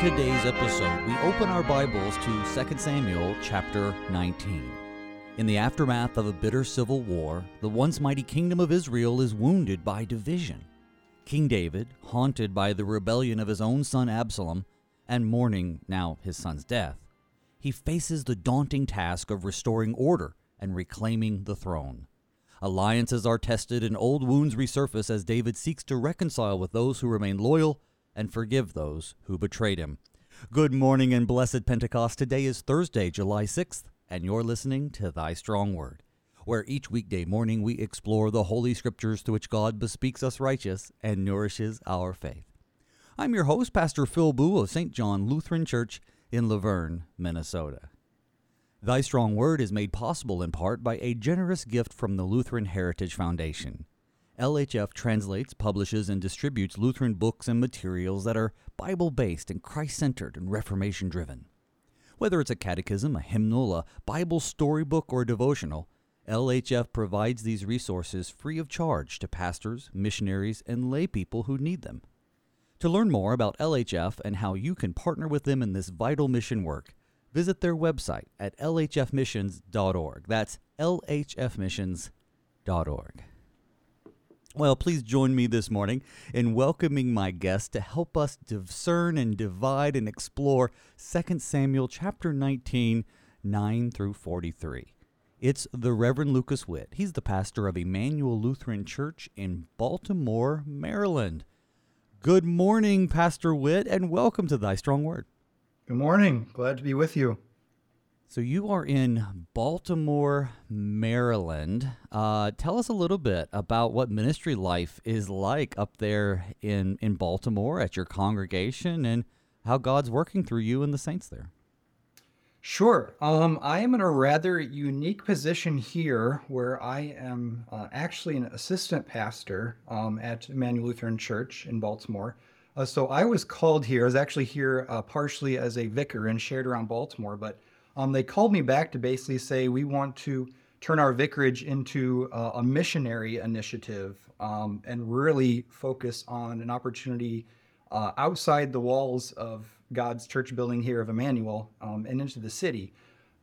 today's episode, we open our Bibles to 2 Samuel chapter 19. In the aftermath of a bitter civil war, the once mighty kingdom of Israel is wounded by division. King David, haunted by the rebellion of his own son Absalom, and mourning now his son's death, he faces the daunting task of restoring order and reclaiming the throne. Alliances are tested and old wounds resurface as David seeks to reconcile with those who remain loyal and forgive those who betrayed him. Good morning and blessed Pentecost. Today is Thursday, July 6th, and you're listening to Thy Strong Word, where each weekday morning we explore the Holy Scriptures to which God bespeaks us righteous and nourishes our faith. I'm your host, Pastor Phil Booe of St. John Lutheran Church in Luverne, Minnesota. Thy Strong Word is made possible in part by a generous gift from the Lutheran Heritage Foundation. LHF translates, publishes, and distributes Lutheran books and materials that are Bible based and Christ centered and Reformation driven. Whether it's a catechism, a hymnal, a Bible storybook, or devotional, LHF provides these resources free of charge to pastors, missionaries, and laypeople who need them. To learn more about LHF and how you can partner with them in this vital mission work, visit their website at lhfmissions.org. That's lhfmissions.org. Well, please join me this morning in welcoming my guest to help us discern and divide and explore 2 Samuel chapter 19, 9 through 43. It's the Reverend Lucas Witt. He's the pastor of Immanuel Lutheran Church in Baltimore, Maryland. Good morning, Pastor Witt, and welcome to Thy Strong Word. Good morning. Glad to be with you. So you are in Baltimore, Maryland. Uh, tell us a little bit about what ministry life is like up there in in Baltimore at your congregation, and how God's working through you and the saints there. Sure. Um, I am in a rather unique position here, where I am uh, actually an assistant pastor um, at Immanuel Lutheran Church in Baltimore. Uh, so I was called here. I was actually here uh, partially as a vicar and shared around Baltimore, but um, they called me back to basically say we want to turn our vicarage into uh, a missionary initiative um, and really focus on an opportunity uh, outside the walls of God's church building here of Immanuel um, and into the city.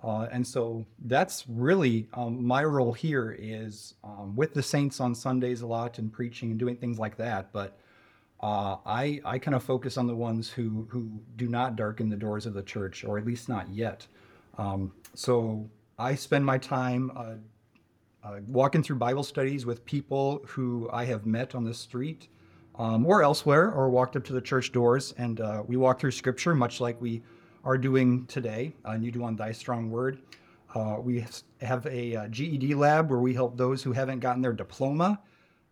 Uh, and so that's really um, my role here is um, with the saints on Sundays a lot and preaching and doing things like that. But uh, I, I kind of focus on the ones who, who do not darken the doors of the church, or at least not yet. Um, so I spend my time uh, uh, walking through Bible studies with people who I have met on the street um, or elsewhere, or walked up to the church doors, and uh, we walk through Scripture, much like we are doing today, uh, and you do on Thy Strong Word. Uh, we have a uh, GED lab where we help those who haven't gotten their diploma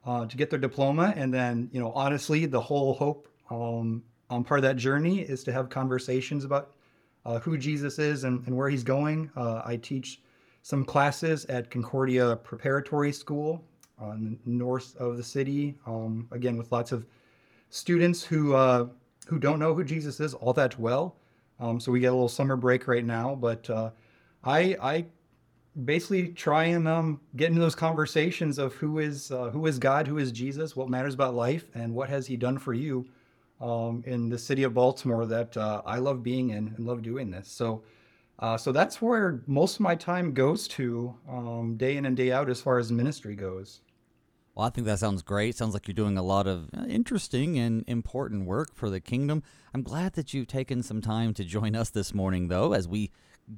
to get their diploma, and then, you know, honestly, the whole hope um, on part of that journey is to have conversations about uh, who Jesus is and, and where he's going. Uh, I teach some classes at Concordia Preparatory School on the north of the city, um, again with lots of students who uh, who don't know who Jesus is all that well. Um, so we get a little summer break right now, but uh, I I basically try and um, get into those conversations of who is uh, who is God, who is Jesus, what matters about life, and what has He done for you um, in the city of Baltimore that uh, I love being in and love doing this. So, uh, so that's where most of my time goes to um, day in and day out as far as ministry goes. Well, I think that sounds great. Sounds like you're doing a lot of uh, interesting and important work for the kingdom. I'm glad that you've taken some time to join us this morning, though, as we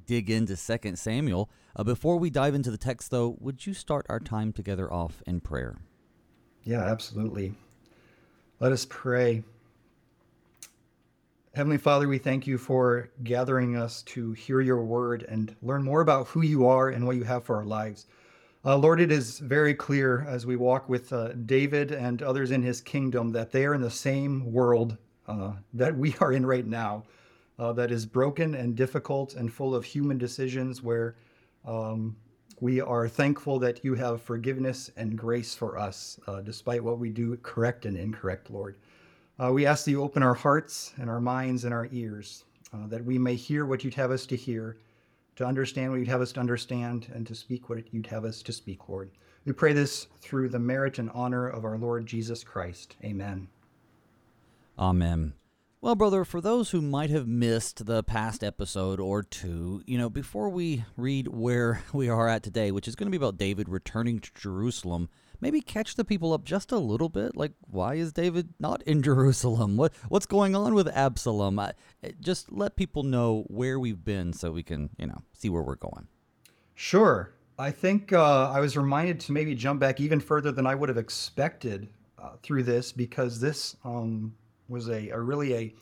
dig into Second Samuel. Uh, before we dive into the text, though, would you start our time together off in prayer? Yeah, absolutely. Let us pray. Heavenly Father, we thank you for gathering us to hear your word and learn more about who you are and what you have for our lives. Uh, Lord, it is very clear as we walk with uh, David and others in his kingdom that they are in the same world uh, that we are in right now, uh, that is broken and difficult and full of human decisions where um, we are thankful that you have forgiveness and grace for us, uh, despite what we do correct and incorrect, Lord. Uh, we ask that you open our hearts and our minds and our ears, uh, that we may hear what you'd have us to hear, to understand what you'd have us to understand, and to speak what you'd have us to speak, Lord. We pray this through the merit and honor of our Lord Jesus Christ. Amen. Amen. Well, brother, for those who might have missed the past episode or two, you know, before we read where we are at today, which is going to be about David returning to Jerusalem, maybe catch the people up just a little bit. Like, why is David not in Jerusalem? What what's going on with Absalom? I, just let people know where we've been so we can, you know, see where we're going. Sure. I think uh, I was reminded to maybe jump back even further than I would have expected uh, through this because this um, was a, a, really a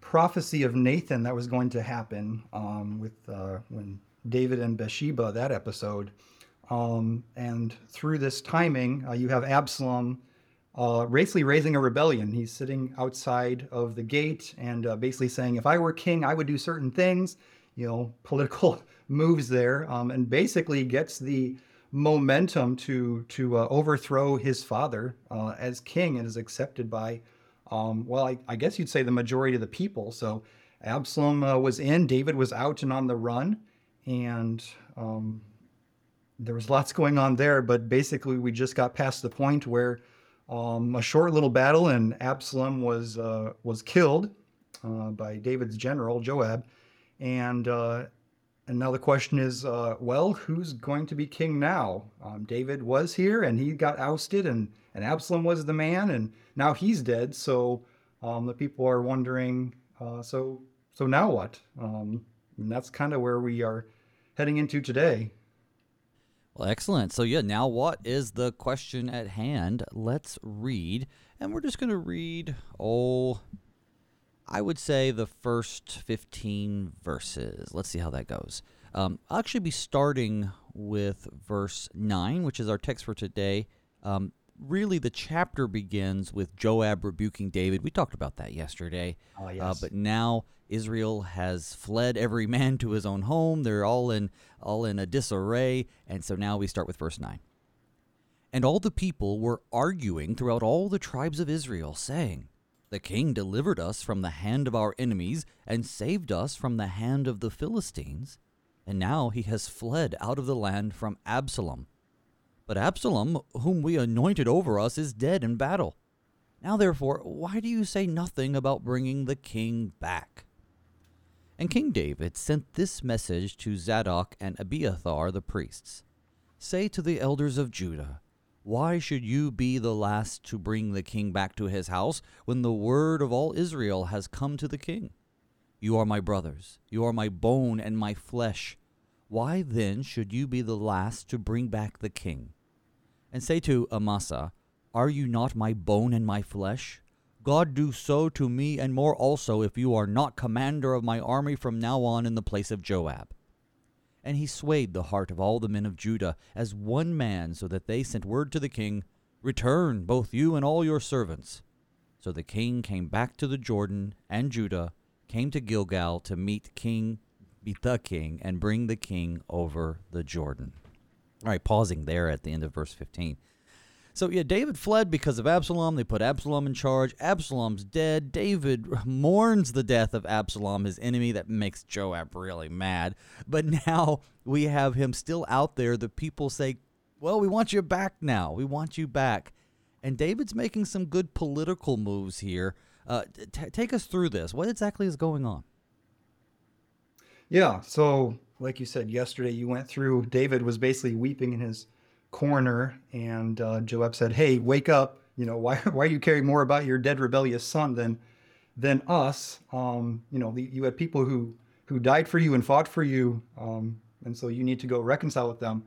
prophecy of Nathan that was going to happen um, with uh, when David and Bathsheba that episode, um, and through this timing, uh, you have Absalom uh, basically raising a rebellion. He's sitting outside of the gate and uh, basically saying, "If I were king, I would do certain things." You know, political moves there, um, and basically gets the momentum to to uh, overthrow his father uh, as king and is accepted by, um, well, I, I, guess you'd say the majority of the people. So Absalom uh, was in, David was out and on the run, and um, there was lots going on there. But basically, we just got past the point where um, a short little battle and Absalom was uh, was killed uh, by David's general Joab, and uh, and now the question is, uh, well, who's going to be king now? Um, David was here and he got ousted, and, and Absalom was the man, and now he's dead. So um, the people are wondering, uh, so so now what? Um, and that's kind of where we are heading into today. Well, excellent. So, yeah, now what is the question at hand? Let's read. And we're just going to read, oh, I would say the first 15 verses. Let's see how that goes. Um, I'll actually be starting with verse 9, which is our text for today. Um, really, the chapter begins with Joab rebuking David. We talked about that yesterday. Oh, yes. Uh, but now Israel has fled every man to his own home. They're all in all in a disarray, and so now we start with verse 9. And all the people were arguing throughout all the tribes of Israel, saying, the king delivered us from the hand of our enemies and saved us from the hand of the Philistines, and now he has fled out of the land from Absalom. But Absalom, whom we anointed over us, is dead in battle. Now, therefore, why do you say nothing about bringing the king back? And King David sent this message to Zadok and Abiathar the priests Say to the elders of Judah, why should you be the last to bring the king back to his house when the word of all Israel has come to the king? You are my brothers, you are my bone and my flesh. Why then should you be the last to bring back the king? And say to Amasa, Are you not my bone and my flesh? God do so to me and more also if you are not commander of my army from now on in the place of Joab. And he swayed the heart of all the men of Judah as one man, so that they sent word to the king, Return, both you and all your servants. So the king came back to the Jordan, and Judah came to Gilgal to meet King, meet the king, and bring the king over the Jordan. All right, pausing there at the end of verse 15. So, yeah, David fled because of Absalom. They put Absalom in charge. Absalom's dead. David mourns the death of Absalom, his enemy. That makes Joab really mad. But now we have him still out there. The people say, Well, we want you back now. We want you back. And David's making some good political moves here. Uh, t- take us through this. What exactly is going on? Yeah. So, like you said yesterday, you went through, David was basically weeping in his corner, and uh, Joab said, "Hey, wake up! You know why why you caring more about your dead rebellious son than than us? Um, you know, you had people who who died for you and fought for you, um, and so you need to go reconcile with them."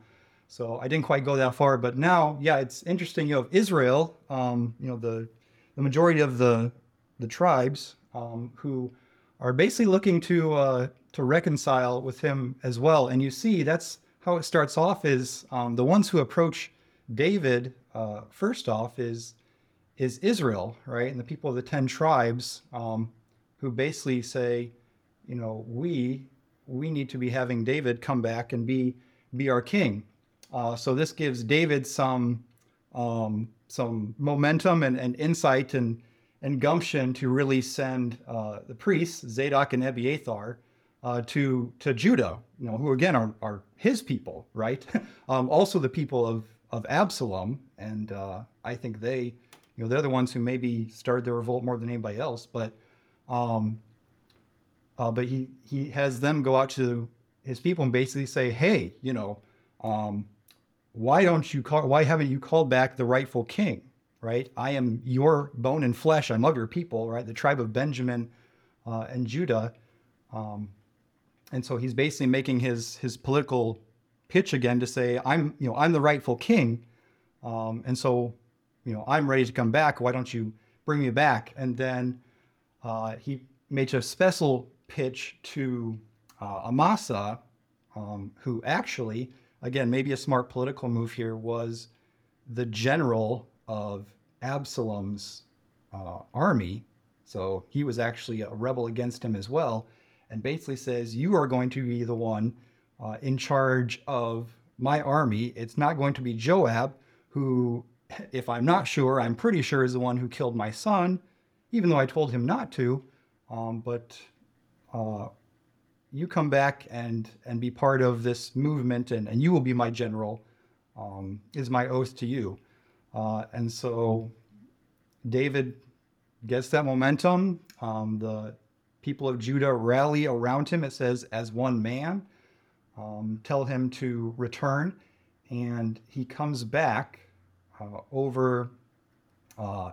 So I didn't quite go that far, but now, yeah, it's interesting. You have Israel, um, you know, the the majority of the the tribes um, who are basically looking to uh, to reconcile with him as well, and you see that's how it starts off is um, the ones who approach David uh, first off is is Israel, right, and the people of the ten tribes um, who basically say, you know, we we need to be having David come back and be be our king. Uh, so this gives David some um, some momentum and, and insight and and gumption to really send uh, the priests Zadok and Abiathar uh, to to Judah, you know, who again are, are his people, right? um, also the people of of Absalom, and uh, I think they, you know, they're the ones who maybe started the revolt more than anybody else. But Um, uh, but he he has them go out to his people and basically say, "Hey, you know, um, why don't you call? Why haven't you called back the rightful king? Right? I am your bone and flesh. I'm of your people. Right? The tribe of Benjamin uh, and Judah." Um, and so he's basically making his his political pitch again to say, "I'm you know I'm the rightful king, um, and so you know I'm ready to come back. Why don't you bring me back?" And then uh, he makes a special pitch to uh, Amasa, um, who actually, again, maybe a smart political move here, was the general of Absalom's uh, army. So he was actually a rebel against him as well, and basically says, You are going to be the one uh, in charge of my army. It's not going to be Joab, who, if I'm not sure, I'm pretty sure is the one who killed my son, even though I told him not to. Um, but uh, you come back and and be part of this movement, and, and you will be my general. Um, is my oath to you. Uh, and so David gets that momentum. Um, the people of Judah rally around him, it says, as one man, um, tell him to return. And he comes back uh, over uh,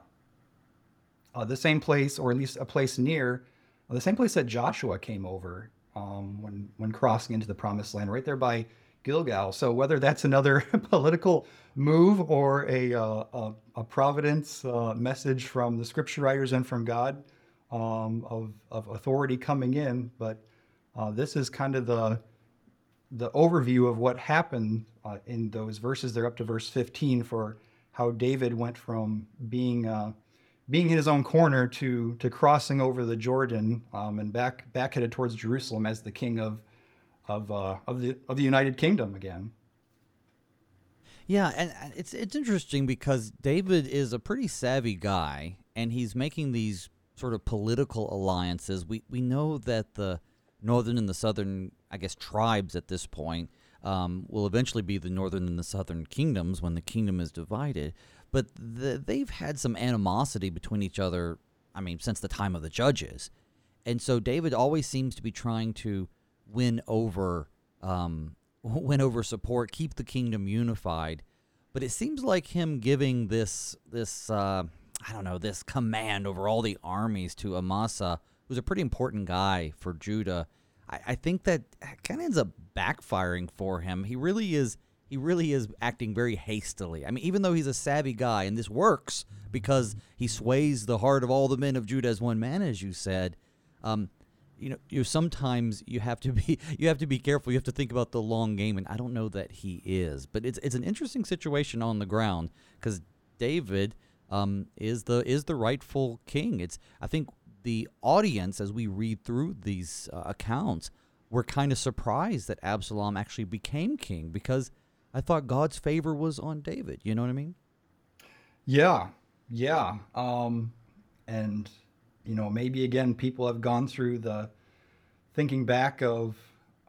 uh, the same place, or at least a place near the same place that Joshua came over um, when when crossing into the Promised Land, right there by Gilgal. So whether that's another political move or a uh, a, a, providence uh, message from the Scripture writers and from God um, of of authority coming in, but uh, this is kind of the the overview of what happened uh, in those verses. They're up to verse 15 for how David went from being uh, being in his own corner to to crossing over the Jordan um, and back back headed towards Jerusalem as the king of of uh, of the of the United Kingdom again. Yeah, and it's it's interesting because David is a pretty savvy guy, and he's making these sort of political alliances. We we know that the northern and the southern, I guess, tribes at this point um, will eventually be the northern and the southern kingdoms when the kingdom is divided but the, they've had some animosity between each other. I mean, since the time of the judges, and so David always seems to be trying to win over, um, win over support, keep the kingdom unified. But it seems like him giving this this uh, I don't know this command over all the armies to Amasa, who's a pretty important guy for Judah. I, I think that kind of ends up backfiring for him. He really is he really is acting very hastily. I mean, even though he's a savvy guy, and this works because he sways the heart of all the men of Judah as one man, as you said. Um, you know, you sometimes you have to be you have to be careful. You have to think about the long game, and I don't know that he is. But it's it's an interesting situation on the ground because David um, is the is the rightful king. It's I think the audience as we read through these uh, accounts, we're kind of surprised that Absalom actually became king because I thought God's favor was on David. You know what I mean? Yeah, yeah. Um, and you know, maybe again, people have gone through the thinking back of,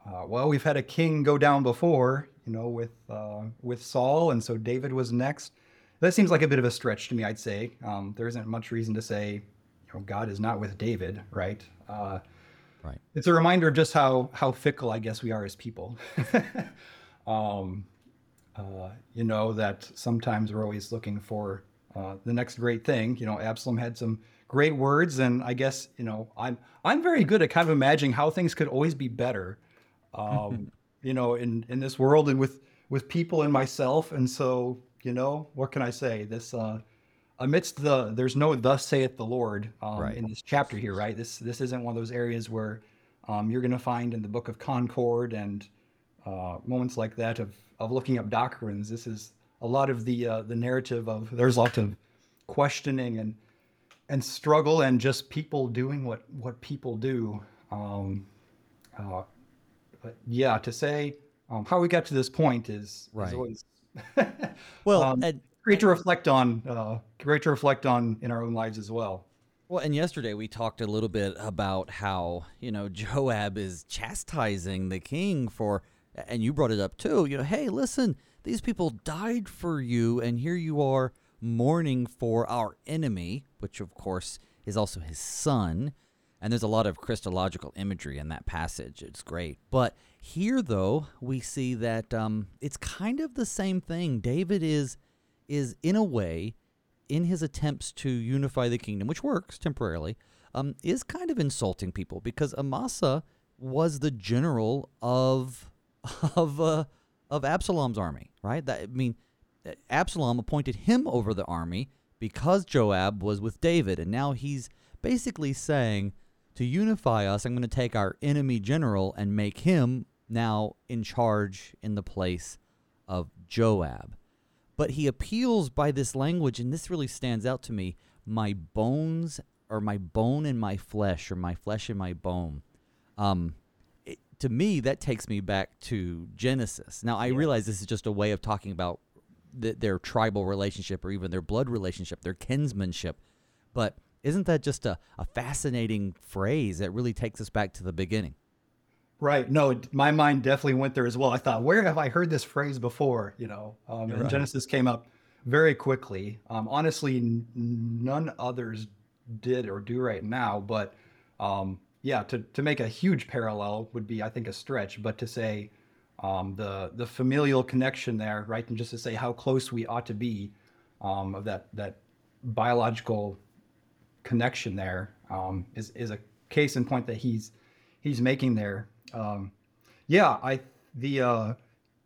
uh, well, we've had a king go down before, you know, with uh, with Saul, and so David was next. That seems like a bit of a stretch to me. I'd say um, there isn't much reason to say, you know, God is not with David, right? Uh, right. It's a reminder of just how how fickle I guess we are as people. um, uh, you know that sometimes we're always looking for uh, the next great thing. You know, Absalom had some great words, and I guess you know I'm I'm very good at kind of imagining how things could always be better. Um, you know, in in this world and with with people and myself, and so you know, what can I say? This uh, amidst the there's no thus saith the Lord um, right. in this chapter here, right? This this isn't one of those areas where um, you're going to find in the Book of Concord and uh, moments like that of of looking up doctrines. This is a lot of the uh, the narrative of there's lots of questioning and and struggle and just people doing what what people do. Um, uh, but yeah, to say um, how we got to this point is, right. is always well um, and, great to reflect on. Uh, great to reflect on in our own lives as well. Well, and yesterday we talked a little bit about how you know Joab is chastising the king for and you brought it up too. You know, hey, listen, these people died for you, and here you are mourning for our enemy, which of course is also his son. And there's a lot of Christological imagery in that passage. It's great. But here, though, we see that um, it's kind of the same thing. David is is in a way, in his attempts to unify the kingdom, which works temporarily, um, is kind of insulting people because Amasa was the general of of uh, of Absalom's army, right? That I mean, Absalom appointed him over the army because Joab was with David, and now he's basically saying, to unify us, I'm going to take our enemy general and make him now in charge in the place of Joab. But he appeals by this language, and this really stands out to me my bones, or my bone and my flesh, or my flesh and my bone. Um, it, to me, that takes me back to Genesis. Now, I yeah. realize this is just a way of talking about the, their tribal relationship or even their blood relationship, their kinsmanship. But isn't that just a, a fascinating phrase that really takes us back to the beginning? Right. No, my mind definitely went there as well. I thought, where have I heard this phrase before? You know, um, and right. Genesis came up very quickly. Um, honestly, n- none others did or do right now. But um, yeah, to, to make a huge parallel would be, I think, a stretch. But to say um, the the familial connection there, right, and just to say how close we ought to be um, of that that biological connection there um, is is a case in point that he's he's making there. Um, yeah, I the uh,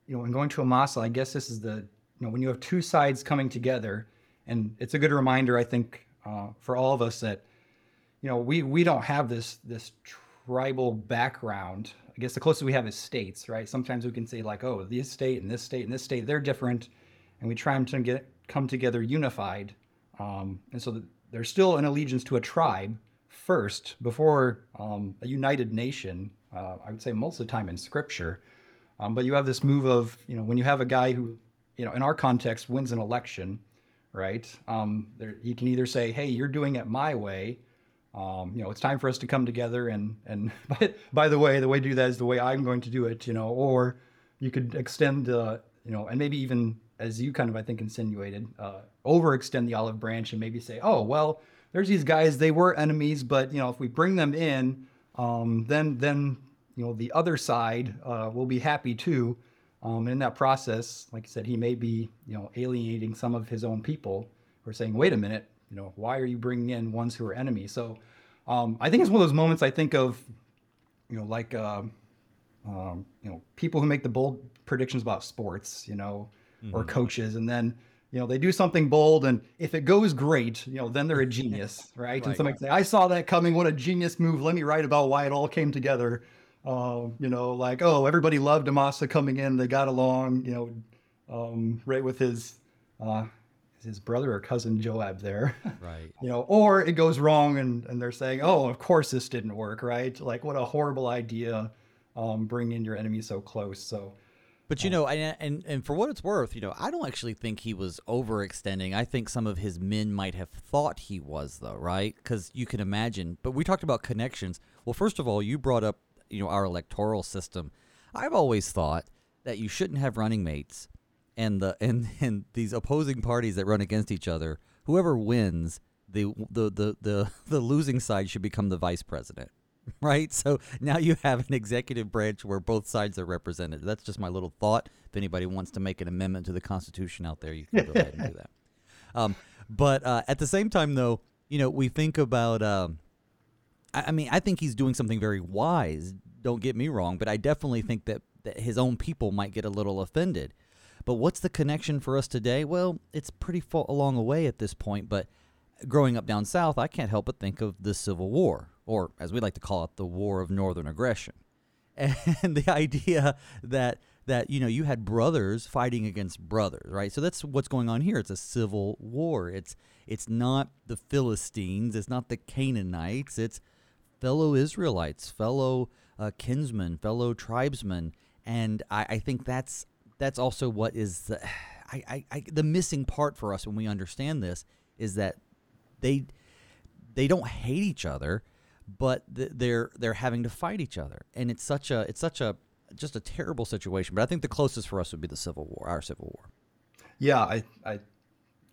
you know when going to a Amasa, I guess this is the you know when you have two sides coming together, and it's a good reminder I think uh, for all of us that you know we we don't have this this tribal background. I guess the closest we have is states, right? Sometimes we can say like, oh, this state and this state and this state they're different, and we try to get come together unified. Um, and so the, there's still an allegiance to a tribe first before um, a united nation. Uh, I would say most of the time in Scripture, um, but you have this move of you know when you have a guy who you know in our context wins an election, right? Um, there, he can either say, "Hey, you're doing it my way." Um, you know, it's time for us to come together and and by, by the way, the way to do that is the way I'm going to do it. You know, or you could extend, uh, you know, and maybe even as you kind of I think insinuated, uh, overextend the olive branch and maybe say, oh well, there's these guys they were enemies, but you know if we bring them in, um, then then you know the other side uh, will be happy too. Um, and in that process, like I said, he may be you know alienating some of his own people who are saying, wait a minute, you know why are you bringing in ones who are enemies? So um, I think it's one of those moments I think of, you know, like. Uh, um, you know, people who make the bold predictions about sports, you know, mm-hmm. or coaches, and then you know they do something bold, and if it goes great, you know, then they're a genius, right? right and somebody say, "I saw that coming. What a genius move! Let me write about why it all came together." Uh, you know, like oh, everybody loved Amasa coming in. They got along. You know, um, right with his. Uh, his brother or cousin Joab there. Right. you know, or it goes wrong and, and they're saying, oh, of course this didn't work, right? Like, what a horrible idea, um, bringing your enemy so close. So, but you know, and, and and for what it's worth, you know, I don't actually think he was overextending. I think some of his men might have thought he was, though, right? Because you can imagine. But we talked about connections. Well, first of all, you brought up, you know, our electoral system. I've always thought that you shouldn't have running mates, and the and and these opposing parties that run against each other. Whoever wins, the the the the, the losing side should become the vice president. right? So now you have an executive branch where both sides are represented. That's just my little thought. If anybody wants to make an amendment to the Constitution out there, you can go ahead and do that. Um, but uh, at the same time, though, you know, we think about. Um, I, I mean, I think he's doing something very wise. Don't get me wrong, but I definitely think that, that his own people might get a little offended. But what's the connection for us today? Well, it's pretty far along away at this point, but growing up down south, I can't help but think of the Civil War, or as we like to call it, the War of Northern Aggression. And the idea that that you know you had brothers fighting against brothers, right? So that's what's going on here. It's a civil war. It's it's not the Philistines, it's not the Canaanites, it's fellow Israelites, fellow uh, kinsmen, fellow tribesmen, and I, I think that's that's also what is the, I, I, I, the missing part for us when we understand this is that they they don't hate each other, but they're they're having to fight each other, and it's such a it's such a just a terrible situation. But I think the closest for us would be the Civil War, our Civil War. Yeah, I I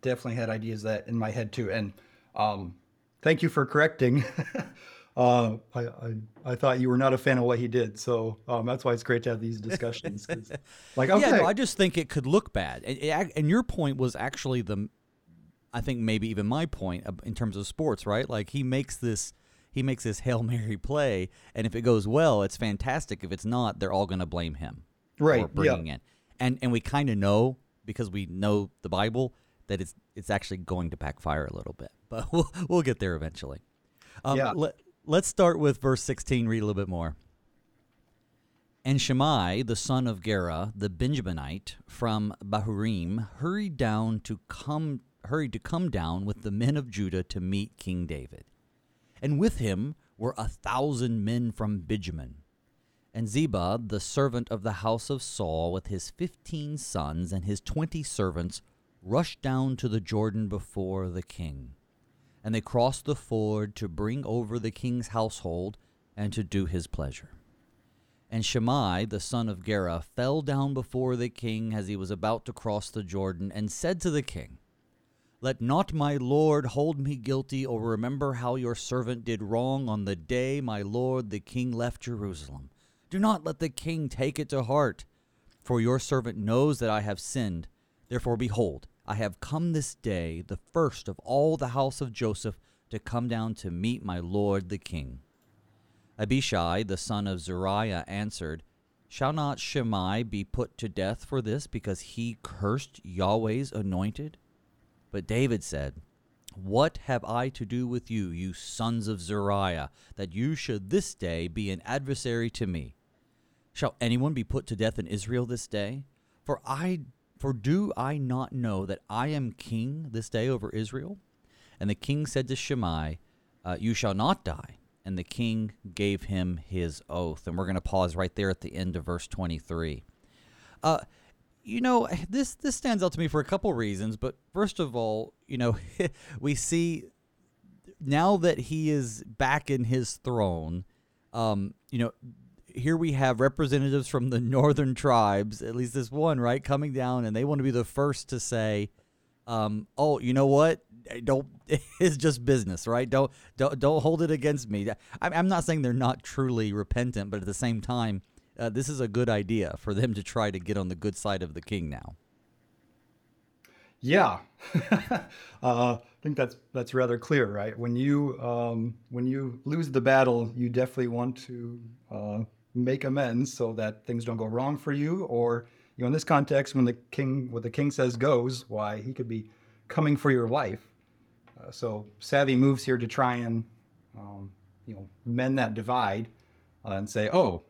definitely had ideas that in my head too, and um, thank you for correcting. uh, I, I, I thought you were not a fan of what he did, so um, that's why it's great to have these discussions. like, okay. yeah, no, I just think it could look bad, and, and your point was actually the, I think maybe even my point in terms of sports, right? Like he makes this, he makes this hail mary play, and if it goes well, it's fantastic. If it's not, they're all going to blame him, right? For bringing yeah. in, and and we kind of know because we know the Bible that it's it's actually going to backfire a little bit, but we'll we'll get there eventually. Um, yeah. Let, let's start with verse 16. Read a little bit more. And Shimei, the son of Gera, the Benjaminite from Bahurim, hurried down to come hurried to come down with the men of Judah to meet King David. And with him were a thousand men from Benjamin. And Ziba, the servant of the house of Saul, with his fifteen sons and his twenty servants, rushed down to the Jordan before the king and they crossed the ford to bring over the king's household and to do his pleasure. And Shimei, the son of Gera, fell down before the king as he was about to cross the Jordan, and said to the king, Let not my lord hold me guilty, or remember how your servant did wrong on the day my lord the king left Jerusalem. Do not let the king take it to heart, for your servant knows that I have sinned. Therefore, behold, I have come this day, the first of all the house of Joseph, to come down to meet my lord the king. Abishai, the son of Zeruiah, answered, Shall not Shimei be put to death for this, because he cursed Yahweh's anointed? But David said, What have I to do with you, you sons of Zeruiah, that you should this day be an adversary to me? Shall anyone be put to death in Israel this day? For I for do I not know that I am king this day over Israel? And the king said to Shimei, uh, You shall not die. And the king gave him his oath. And we're going to pause right there at the end of verse 23. Uh, you know, this this stands out to me for a couple reasons. But first of all, you know, we see now that he is back in his throne, um, you know, here we have representatives from the northern tribes, at least this one, right, coming down, and they want to be the first to say, um, "Oh, you know what? Don't. It's just business, right? Don't don't don't hold it against me." I'm not saying they're not truly repentant, but at the same time, uh, this is a good idea for them to try to get on the good side of the king now. Yeah, uh, I think that's that's rather clear, right? When you um, when you lose the battle, you definitely want to uh, make amends so that things don't go wrong for you or you know in this context when the king what the king says goes why he could be coming for your life uh, so savvy moves here to try and um, you know mend that divide uh, and say oh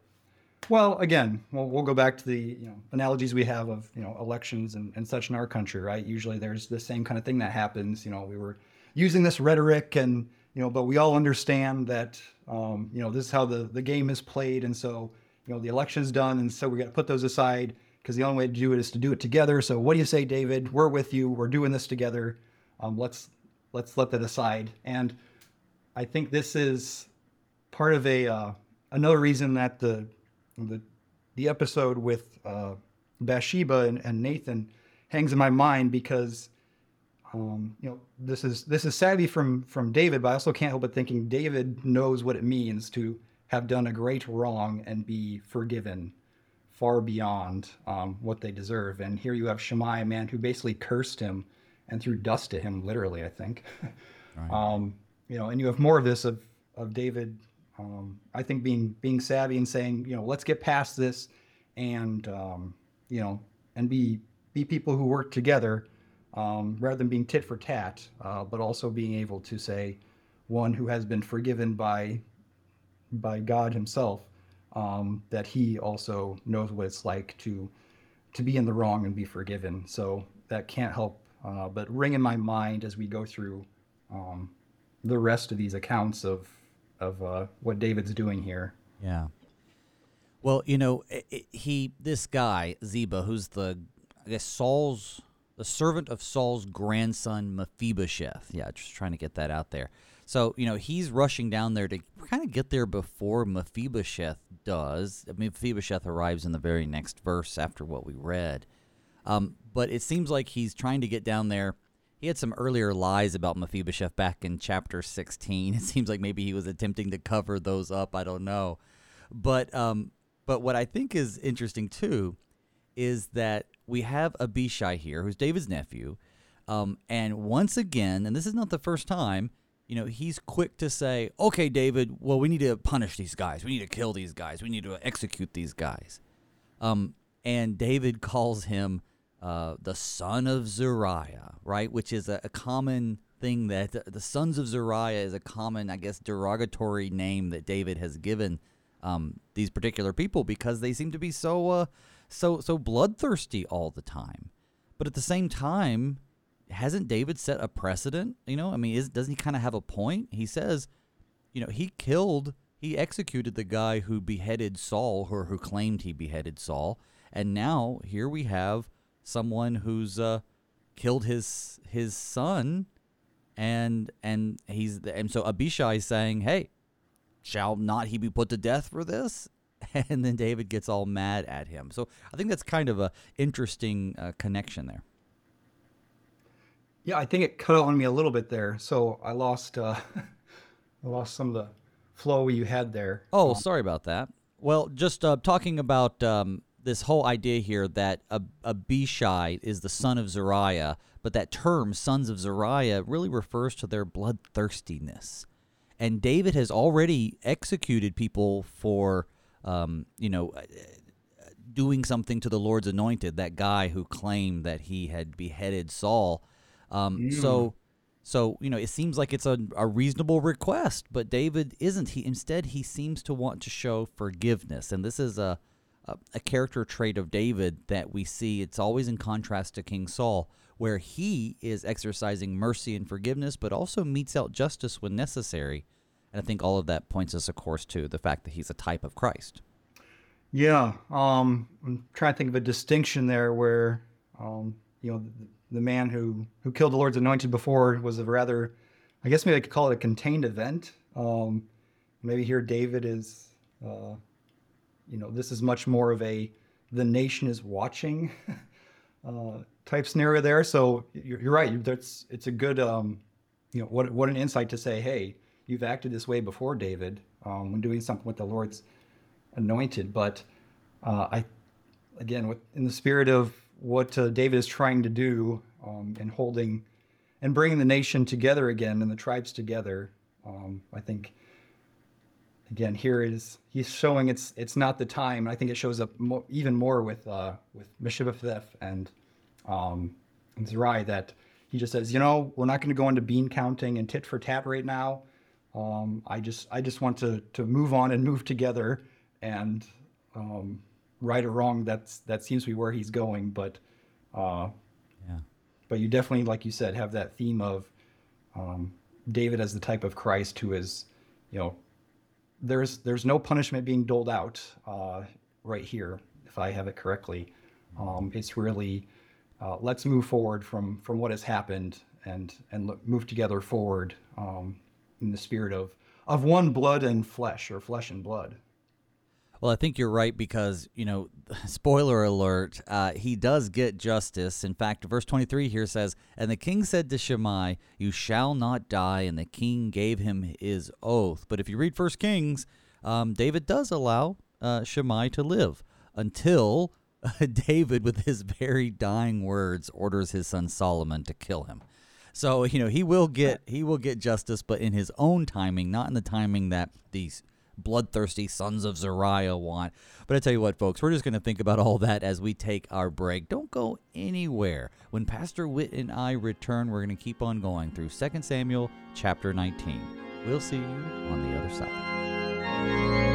well again we'll, we'll go back to the you know analogies we have of you know elections and, and such in our country right usually there's the same kind of thing that happens you know we were using this rhetoric and you know, but we all understand that, um, you know, this is how the, the game is played. And so, you know, the election is done. And so we got to put those aside because the only way to do it is to do it together. So what do you say, David? We're with you. We're doing this together. Um, let's, let's let that aside. And I think this is part of a, uh, another reason that the, the, the episode with, uh, Bathsheba and, and Nathan hangs in my mind because um, you know, this is this is sadly from from David, but I also can't help but thinking David knows what it means to have done a great wrong and be forgiven far beyond um, what they deserve. And here you have Shimei, a man who basically cursed him and threw dust to him, literally, I think. Right. um, you know, and you have more of this of of David. Um, I think being being savvy and saying, you know, let's get past this, and um, you know, and be be people who work together um, rather than being tit for tat, uh, but also being able to say, one who has been forgiven by by God Himself, um, that He also knows what it's like to to be in the wrong and be forgiven. So that can't help uh, but ring in my mind as we go through um, the rest of these accounts of of uh, what David's doing here. Yeah. Well, you know, he this guy Ziba, who's the I guess Saul's the servant of Saul's grandson Mephibosheth. Yeah, just trying to get that out there. So, you know, he's rushing down there to kind of get there before Mephibosheth does. I mean, Mephibosheth arrives in the very next verse after what we read. Um, but it seems like he's trying to get down there. He had some earlier lies about Mephibosheth back in chapter 16. It seems like maybe he was attempting to cover those up. I don't know. But um, but what I think is interesting too is that we have Abishai here, who's David's nephew. Um, and once again, and this is not the first time, you know, he's quick to say, okay, David, well, we need to punish these guys. We need to kill these guys. We need to execute these guys. Um, and David calls him uh, the son of Zeruiah, right? Which is a, a common thing that the, the, sons of Zeruiah is a common, I guess, derogatory name that David has given um, these particular people because they seem to be so, uh, so, so bloodthirsty all the time. But at the same time, hasn't David set a precedent? You know, I mean, is, doesn't he kind of have a point? He says, you know, he killed, he executed the guy who beheaded Saul, or who claimed he beheaded Saul, and now here we have someone who's uh, killed his his son, and and he's and so Abishai is saying, hey, shall not he be put to death for this? And then David gets all mad at him. So I think that's kind of a interesting uh, connection there. Yeah, I think it cut on me a little bit there, so I lost uh, I lost some of the flow you had there. Oh, um, sorry about that. Well, just uh, talking about um, this whole idea here that Ab- Abishai is the son of Zeruiah, but that term "sons of Zeruiah" really refers to their bloodthirstiness. And David has already executed people for, um, you know, uh, doing something to the Lord's anointed. That guy who claimed that he had beheaded Saul um, mm. So, so you know, it seems like it's a, a reasonable request, but David isn't. He instead he seems to want to show forgiveness, and this is a, a character trait of David that we see. It's always in contrast to King Saul, where he is exercising mercy and forgiveness, but also metes out justice when necessary. And I think all of that points us, of course, to the fact that he's a type of Christ. Yeah, um, I'm trying to think of a distinction there where, um, you know, the man who who killed the Lord's anointed before was a rather, I guess maybe I could call it a contained event. Um, maybe here David is, uh, you know, this is much more of a the nation is watching uh, type scenario there. So you're, you're right. That's it's a good, um, you know, what what an insight to say, hey, you've acted this way before, David, um, when doing something with the Lord's anointed. But uh, I, again, with in the spirit of what uh, David is trying to do um, in holding and bringing the nation together again and the tribes together. Um, I think again here is he's showing it's it's not the time. I think it shows up mo- even more with uh, with Mephibosheth and um, and Zerai that he just says, you know, we're not going to go into bean counting and tit for tat right now. Um, I just I just want to to move on and move together and um, right or wrong, that's that seems to be where he's going. But uh, yeah, but you definitely, like you said, have that theme of um, David as the type of Christ who is, you know, there's there's no punishment being doled out uh, right here, if I have it correctly. Um, it's really uh, let's move forward from from what has happened and and look, move together forward um, in the spirit of of one blood and flesh or flesh and blood. Well, I think you're right because, you know, spoiler alert, uh, he does get justice. In fact, verse 23 here says, And the king said to Shimei, You shall not die. And the king gave him his oath. But if you read First Kings, um, David does allow uh, Shimei to live until uh, David, with his very dying words, orders his son Solomon to kill him. So you know he will get he will get justice, but in his own timing, not in the timing that these bloodthirsty sons of Zeruiah want. But I tell you what, folks, we're just going to think about all that as we take our break. Don't go anywhere. When Pastor Witt and I return, we're going to keep on going through 2 Samuel chapter 19. We'll see you on the other side.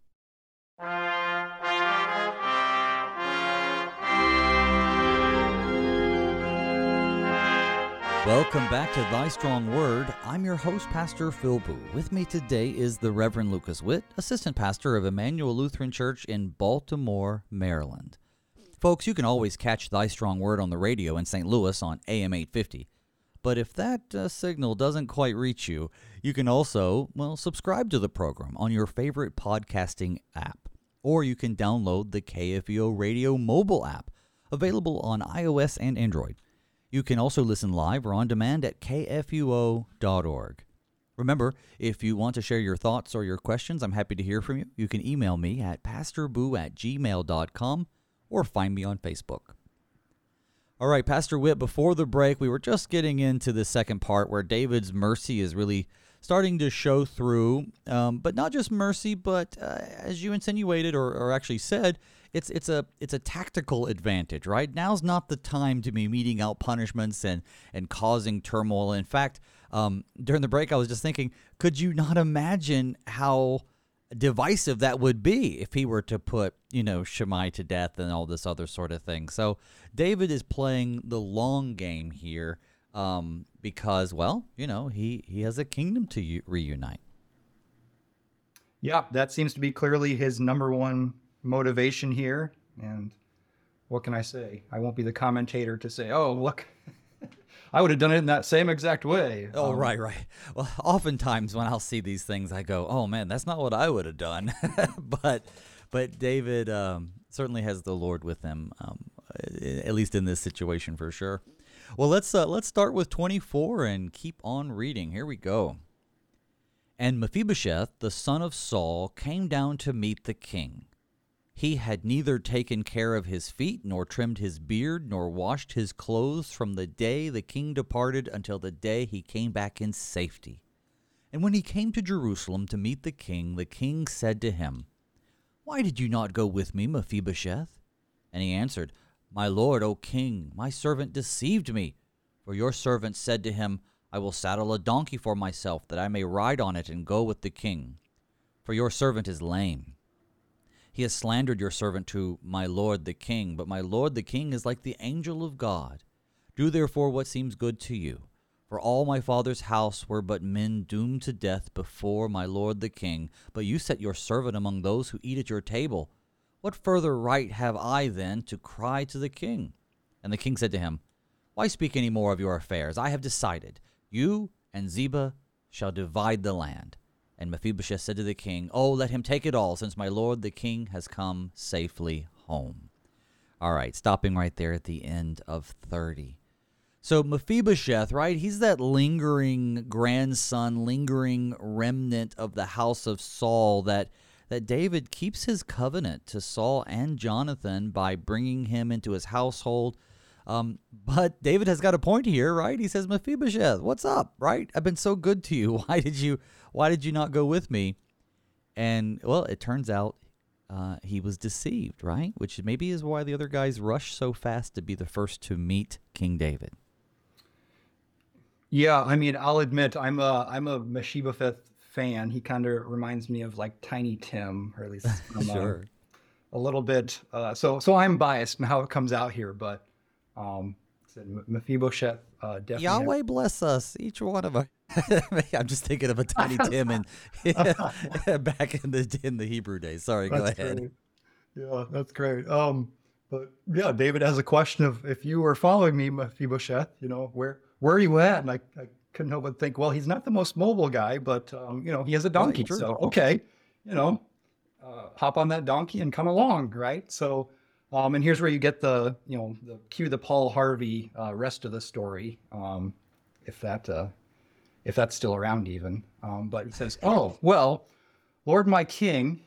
Welcome back to Thy Strong Word. I'm your host, Pastor Phil Booe. With me today is the Reverend Lucas Witt, Assistant Pastor of Immanuel Lutheran Church in Baltimore, Maryland. Folks, you can always catch Thy Strong Word on the radio in St. Louis on AM 850. But if that uh, signal doesn't quite reach you, you can also, well, subscribe to the program on your favorite podcasting app. Or you can download the KFUO Radio mobile app, available on iOS and Android. You can also listen live or on demand at kfuo.org. Remember, if you want to share your thoughts or your questions, I'm happy to hear from you. You can email me at pastorboo at gmail.com or find me on Facebook. All right, Pastor Witt, before the break, we were just getting into the second part where David's mercy is really starting to show through. Um, but not just mercy, but uh, as you insinuated or, or actually said, it's it's a it's a tactical advantage, right? Now's not the time to be meting out punishments and and causing turmoil. In fact, um, during the break, I was just thinking, could you not imagine how divisive that would be if he were to put you know Shimei to death and all this other sort of thing? So David is playing the long game here um, because, well, you know, he he has a kingdom to u- reunite. Yeah, that seems to be clearly his number one motivation here. And what can I say? I won't be the commentator to say, oh, look, I would have done it in that same exact way. Oh, um, right, right. Well, oftentimes when I'll see these things, I go, oh man, that's not what I would have done. but, but David um, certainly has the Lord with him, um, at least in this situation for sure. Well, let's uh, let's start with 24 and keep on reading. Here we go. And Mephibosheth, the son of Saul, came down to meet the king. He had neither taken care of his feet, nor trimmed his beard, nor washed his clothes from the day the king departed until the day he came back in safety. And when he came to Jerusalem to meet the king, the king said to him, Why did you not go with me, Mephibosheth? And he answered, My lord, O king, my servant deceived me. For your servant said to him, I will saddle a donkey for myself, that I may ride on it and go with the king. For your servant is lame. He has slandered your servant to my lord the king, but my lord the king is like the angel of God. Do therefore what seems good to you. For all my father's house were but men doomed to death before my lord the king, but you set your servant among those who eat at your table. What further right have I then to cry to the king? And the king said to him, Why speak any more of your affairs? I have decided. You and Ziba shall divide the land. And Mephibosheth said to the king, Oh, let him take it all, since my lord the king has come safely home. All right, stopping right there at the end of 30. So Mephibosheth, right? He's that lingering grandson, lingering remnant of the house of Saul that that David keeps his covenant to Saul and Jonathan by bringing him into his household. Um, but David has got a point here, right? He says, Mephibosheth, what's up, right? I've been so good to you. Why did you why did you not go with me? And well, it turns out uh, he was deceived, right? Which maybe is why the other guys rush so fast to be the first to meet King David. Yeah, I mean, I'll admit I'm a I'm a Mephibosheth fan. He kind of reminds me of like Tiny Tim, or at least sure. a, a, little bit. Uh, so so I'm biased in how it comes out here, but um, said Mephibosheth uh, definitely. Yahweh bless us, each one of us. I'm just thinking of a Tiny Tim and back in the in the Hebrew days. Sorry, that's go ahead. Great. Yeah, that's great. Um, but yeah, David has a question of if you were following me, Mephibosheth, you know, where where are you at? And I, I couldn't help but think, well, he's not the most mobile guy, but um, you know, he has a donkey, right, so okay, you know, uh, hop on that donkey and come along, right? So, um, and here's where you get the, you know, the cue the Paul Harvey uh, rest of the story, um, if that uh, if that's still around even. Um, but he says, "Oh well, Lord my King,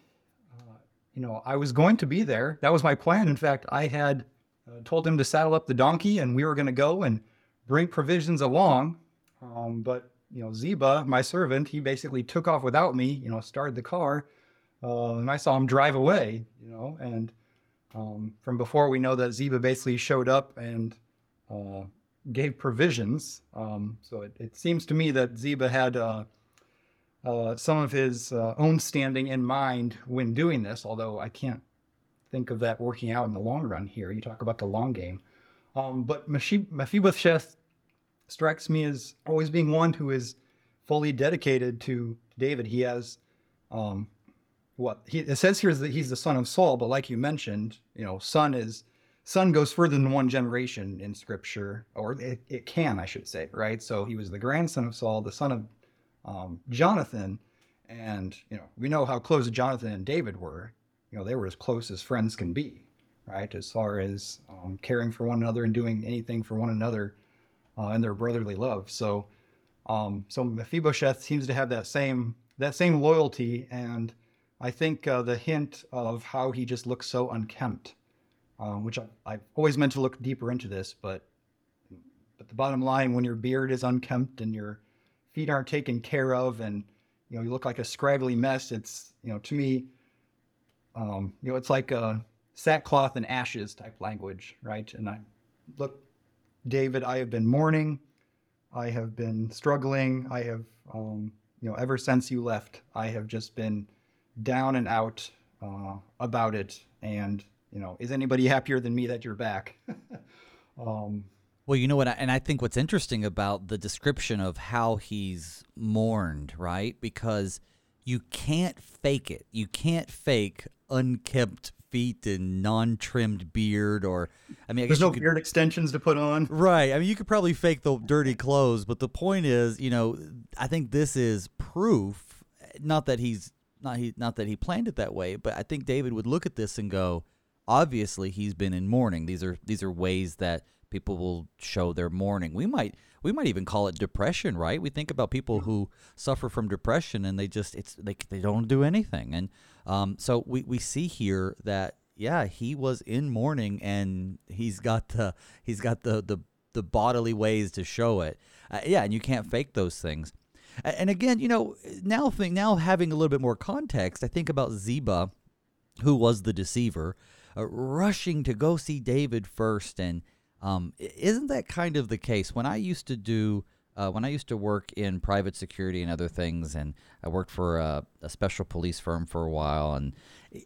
uh, you know, I was going to be there. That was my plan. In fact, I had uh, told him to saddle up the donkey, and we were going to go and bring provisions along. Um, but you know, Ziba, my servant, he basically took off without me. You know, started the car, uh, and I saw him drive away. You know, and um, from before we know that Ziba basically showed up and." Uh, gave provisions. Um, so it, it, seems to me that Ziba had uh, uh, some of his uh, own standing in mind when doing this, although I can't think of that working out in the long run here. You talk about the long game. Um, but Mephibosheth strikes me as always being one who is fully dedicated to David. He has um, what he it says here is that he's the son of Saul, but like you mentioned, you know, son is son goes further than one generation in scripture, or it, it can, I should say, right? So he was the grandson of Saul, the son of um, Jonathan, and you know we know how close Jonathan and David were. You know they were as close as friends can be, right? As far as um, caring for one another and doing anything for one another uh, in their brotherly love. So, um, so Mephibosheth seems to have that same that same loyalty, and I think uh, the hint of how he just looks so unkempt, uh, which I, I've always meant to look deeper into this, but but the bottom line, when your beard is unkempt and your feet aren't taken care of, and you know you look like a scraggly mess, it's you know to me, um, you know it's like a sackcloth and ashes type language, right? And I look David, I have been mourning. I have been struggling. I have, um, you know, ever since you left, I have just been down and out uh, about it. And, you know, is anybody happier than me that you're back? um, well, you know what? And I think what's interesting about the description of how he's mourned, right? Because you can't fake it. You can't fake unkempt feet and non-trimmed beard or I mean I there's no could, beard extensions to put on. Right. I mean you could probably fake the dirty clothes, but the point is, you know, I think this is proof not that he's not he not that he planned it that way, but I think David would look at this and go, obviously he's been in mourning. These are these are ways that people will show their mourning. We might we might even call it depression, right? We think about people who suffer from depression and they just it's they they don't do anything. And um, so we we see here that yeah, he was in mourning and he's got the he's got the the the bodily ways to show it. Uh, yeah, and you can't fake those things. And again, you know, now now having a little bit more context, I think about Ziba, who was the deceiver, uh, rushing to go see David first and um, isn't that kind of the case? When I used to do, uh, when I used to work in private security and other things, and I worked for a, a special police firm for a while, and it,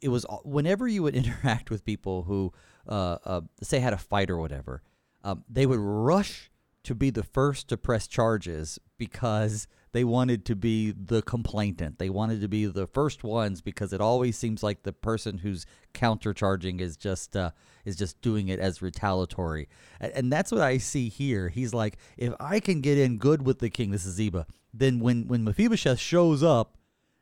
it, was whenever you would interact with people who, uh, uh, say, had a fight or whatever, um, they would rush to be the first to press charges because they wanted to be the complainant. They wanted to be the first ones because it always seems like the person who's countercharging is just uh, is just doing it as retaliatory. And, and that's what I see here. He's like, if I can get in good with the king, this is Ziba, then when when Mephibosheth shows up,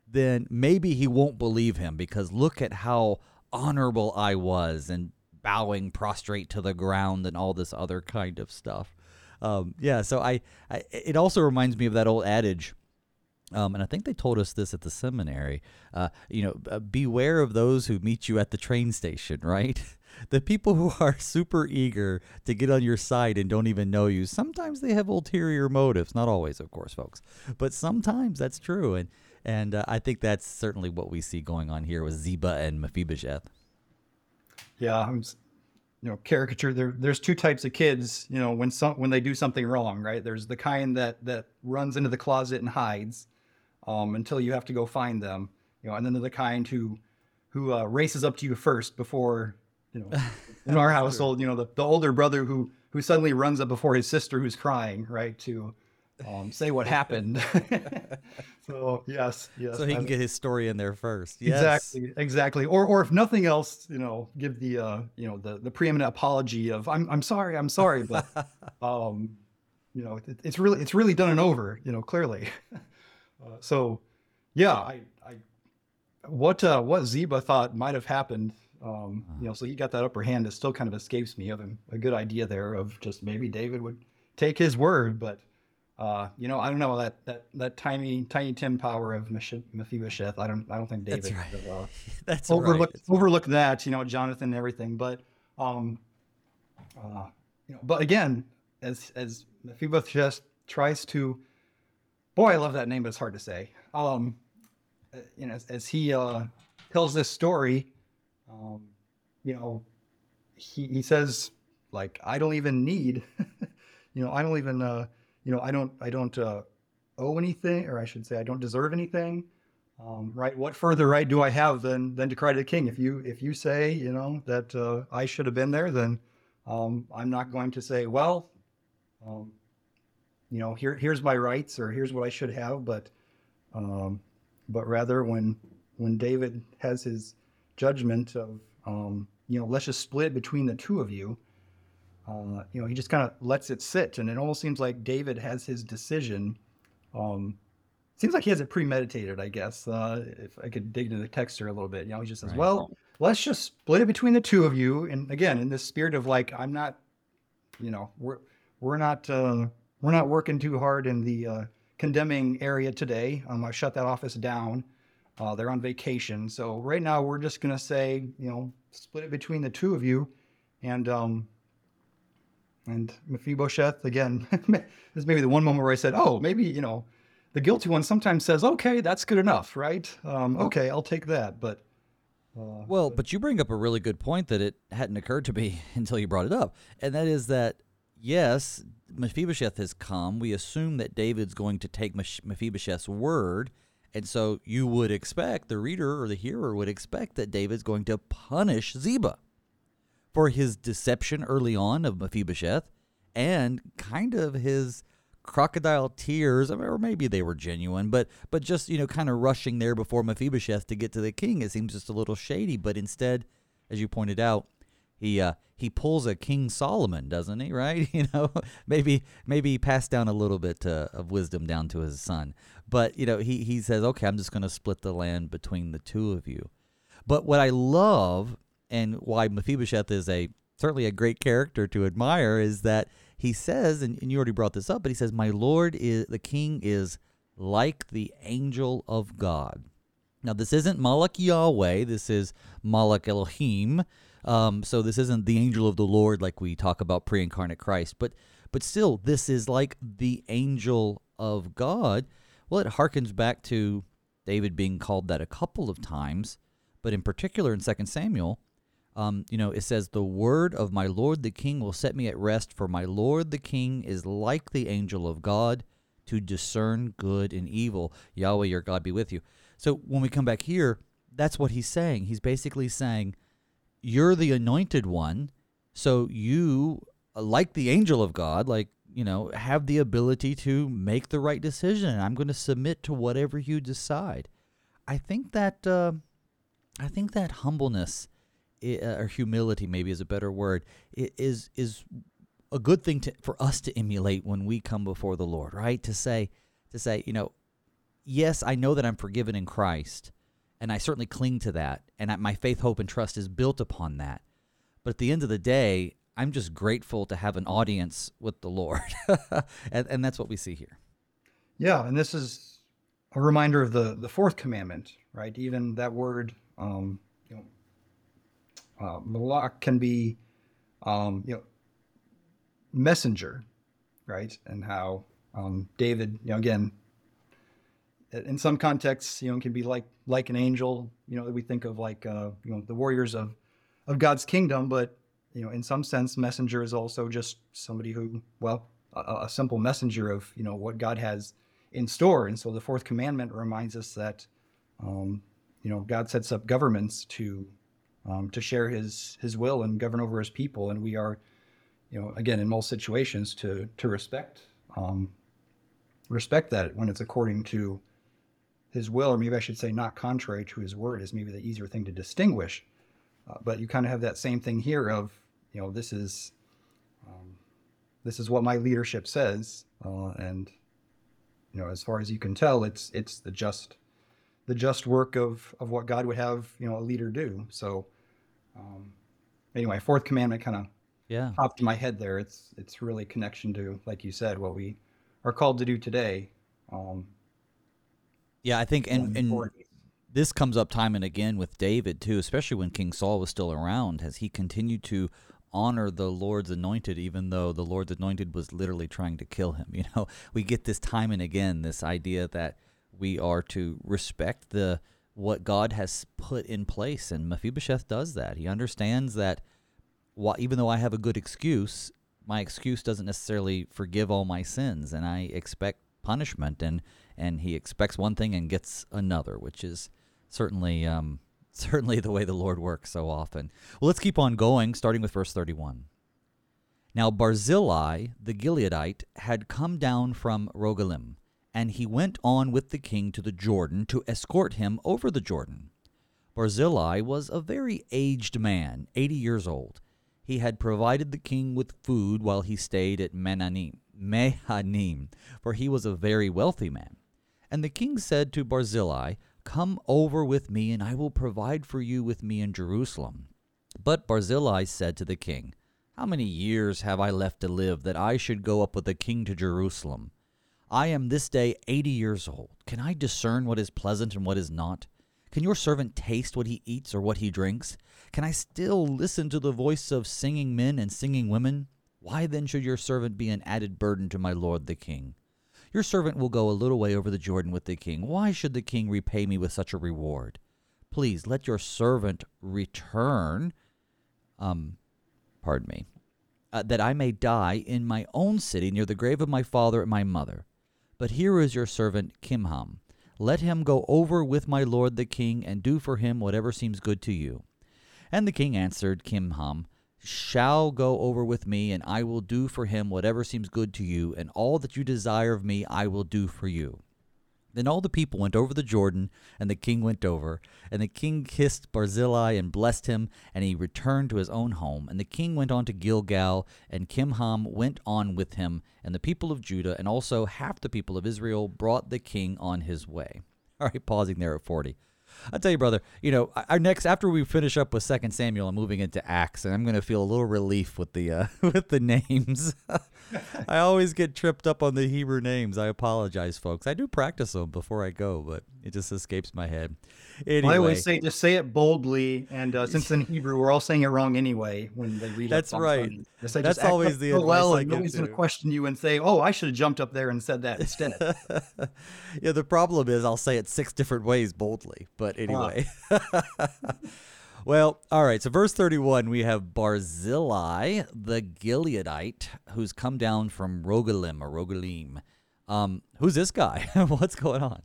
then maybe he won't believe him because look at how honorable I was and bowing prostrate to the ground and all this other kind of stuff. Um, yeah, so I, I, it also reminds me of that old adage. Um, and I think they told us this at the seminary. Uh, you know, uh, beware of those who meet you at the train station, right? the people who are super eager to get on your side and don't even know you, sometimes they have ulterior motives. Not always, of course, folks, but sometimes that's true. And and uh, I think that's certainly what we see going on here with Ziba and Mephibosheth. Yeah, I'm you know caricature. There there's two types of kids you know when some when they do something wrong right? There's the kind that that runs into the closet and hides um, until you have to go find them you know and then they're the kind who who uh, races up to you first before you know in our household you know the, the older brother who who suddenly runs up before his sister who's crying right to um, say what happened. so yes, yes. So he can get his story in there first. Yes. Exactly, exactly. Or or if nothing else, you know, give the uh, you know the the preeminent apology of I'm I'm sorry, I'm sorry, but um, you know, it, it's really it's really done and over. You know, clearly. Uh, so, yeah, I I what uh, what Ziba thought might have happened. Um, you know, so he got that upper hand. It still kind of escapes me of him. A good idea there of just maybe David would take his word, but uh, you know, I don't know that that that tiny tiny Tim power of Mephibosheth. I don't I don't think David. That's right. uh, That's overlook right. overlook that. You know, Jonathan and everything, but um, uh, you know, but again, as as Mephibosheth tries to, boy, I love that name, but it's hard to say. Um, you know, as, as he uh, tells this story, um, you know, he he says like I don't even need you know, I don't even, uh, you know, I don't, I don't uh, owe anything, or I should say, I don't deserve anything. Um, right? What further right do I have than than to cry to the king? If you if you say, you know, that uh, I should have been there, then um, I'm not going to say, well, um, you know, here here's my rights or here's what I should have, but um, but rather when when David has his judgment of um, you know, let's just split between the two of you. Uh, you know, he just kind of lets it sit, and it almost seems like David has his decision. Um, seems like he has it premeditated, I guess. Uh, if I could dig into the text here a little bit, you know, he just says, Right. "Well, let's just split it between the two of you." And again, in this spirit of like, I'm not, you know, we're we're not uh, we're not working too hard in the uh, condemning area today. Um, I shut that office down. Uh, they're on vacation, so right now we're just gonna say, you know, split it between the two of you, and um, and Mephibosheth again. this is maybe the one moment where I said, "Oh, maybe you know." The guilty one sometimes says, "Okay, that's good enough, right? Um, okay, I'll take that." But uh, Well, but you bring up a really good point that it hadn't occurred to me until you brought it up, and that is that yes, Mephibosheth has come. We assume that David's going to take Mephibosheth's word, and so you would expect the reader or the hearer would expect that David's going to punish Ziba for his deception early on of Mephibosheth and kind of his crocodile tears or maybe they were genuine but but just you know kind of rushing there before Mephibosheth to get to the king. It seems just a little shady but instead as you pointed out he uh he pulls a King Solomon doesn't he? Right? You know maybe maybe he passed down a little bit uh, of wisdom down to his son. But you know he he says okay I'm just going to split the land between the two of you. But what I love and why Mephibosheth is a certainly a great character to admire is that he says, and, and you already brought this up, but he says, "My Lord is the King is like the angel of God." Now, this isn't Malak Yahweh. This is Malak Elohim. Um, so this isn't the angel of the Lord like we talk about pre-incarnate Christ. But but still, this is like the angel of God. Well, it harkens back to David being called that a couple of times, but in particular in 2 Samuel, um, you know, it says, The word of my Lord the king will set me at rest, for my Lord the king is like the angel of God to discern good and evil. Yahweh your God be with you. So when we come back here, that's what he's saying. He's basically saying, You're the anointed one, so you, uh, like the angel of God, like, you know, have the ability to make the right decision. And I'm going to submit to whatever you decide. I think that, uh, I think that humbleness or humility maybe is a better word is is a good thing to, for us to emulate when we come before the Lord, right? To say to say, you know, yes, I know that I'm forgiven in Christ, and I certainly cling to that, and I, my faith, hope, and trust is built upon that. But at the end of the day, I'm just grateful to have an audience with the Lord, and, and that's what we see here. Yeah, and this is a reminder of the the fourth commandment, right? Even that word, um, uh, malak can be, um, you know, messenger, right? And how um, David, you know, again, in some contexts, you know, can be like like an angel, you know, that we think of like uh, you know the warriors of of God's kingdom, but you know, in some sense, messenger is also just somebody who, well, a, a simple messenger of you know what God has in store. And so the fourth commandment reminds us that, um, you know, God sets up governments to um, to share His His will and govern over His people, and we are, you know, again in most situations to to respect um, respect that when it's according to His will, or maybe I should say not contrary to His word, is maybe the easier thing to distinguish. Uh, but you kind of have that same thing here of, you know, this is um, this is what my leadership says, uh, and you know, as far as you can tell, it's it's the just the just work of of what God would have you know a leader do. So um, anyway, fourth commandment kind of Yeah. popped in my head there. It's it's really connection to, like you said, what we are called to do today. Um, Yeah, I think, and, and this comes up time and again with David too, especially when King Saul was still around, as he continued to honor the Lord's anointed, even though the Lord's anointed was literally trying to kill him. You know, we get this time and again this idea that we are to respect the what God has put in place, and Mephibosheth does that. He understands that, while, even though I have a good excuse, my excuse doesn't necessarily forgive all my sins, and I expect punishment, and and he expects one thing and gets another, which is certainly um, certainly the way the Lord works so often. Well, let's keep on going, starting with verse 31. Now Barzillai the Gileadite had come down from Rogelim, and he went on with the king to the Jordan to escort him over the Jordan. Barzillai was a very aged man, eighty years old. He had provided the king with food while he stayed at Menanim, Mehanim, for he was a very wealthy man. And the king said to Barzillai, Come over with me, and I will provide for you with me in Jerusalem. But Barzillai said to the king, How many years have I left to live that I should go up with the king to Jerusalem? I am this day eighty years old. Can I discern what is pleasant and what is not? Can your servant taste what he eats or what he drinks? Can I still listen to the voice of singing men and singing women? Why then should your servant be an added burden to my lord the king? Your servant will go a little way over the Jordan with the king. Why should the king repay me with such a reward? Please let your servant return. Um, pardon me. Uh, that I may die in my own city near the grave of my father and my mother. But here is your servant Kimham. Let him go over with my lord the king, and do for him whatever seems good to you. And the king answered Kimham, shall go over with me, and I will do for him whatever seems good to you, and all that you desire of me I will do for you. Then all the people went over the Jordan, and the king went over. And the king kissed Barzillai and blessed him, and he returned to his own home. And the king went on to Gilgal, and Kimham went on with him, and the people of Judah, and also half the people of Israel brought the king on his way. All right, pausing there at 40. I'll tell you, brother. You know, our next after we finish up with Second Samuel, I'm moving into Acts, and I'm going to feel a little relief with the uh, with the names. I always get tripped up on the Hebrew names. I apologize, folks. I do practice them before I go, but it just escapes my head. Anyway, I always say just say it boldly, and uh, since in Hebrew we're all saying it wrong anyway when they read. It. That's right. Just That's just always the so well, I and give nobody's going to. to question you and say, "Oh, I should have jumped up there and said that instead." yeah, the problem is I'll say it six different ways boldly. But anyway. well, all right. So, verse 31, we have Barzillai the Gileadite, who's come down from Rogelim or Rogelim. Um, who's this guy? What's going on?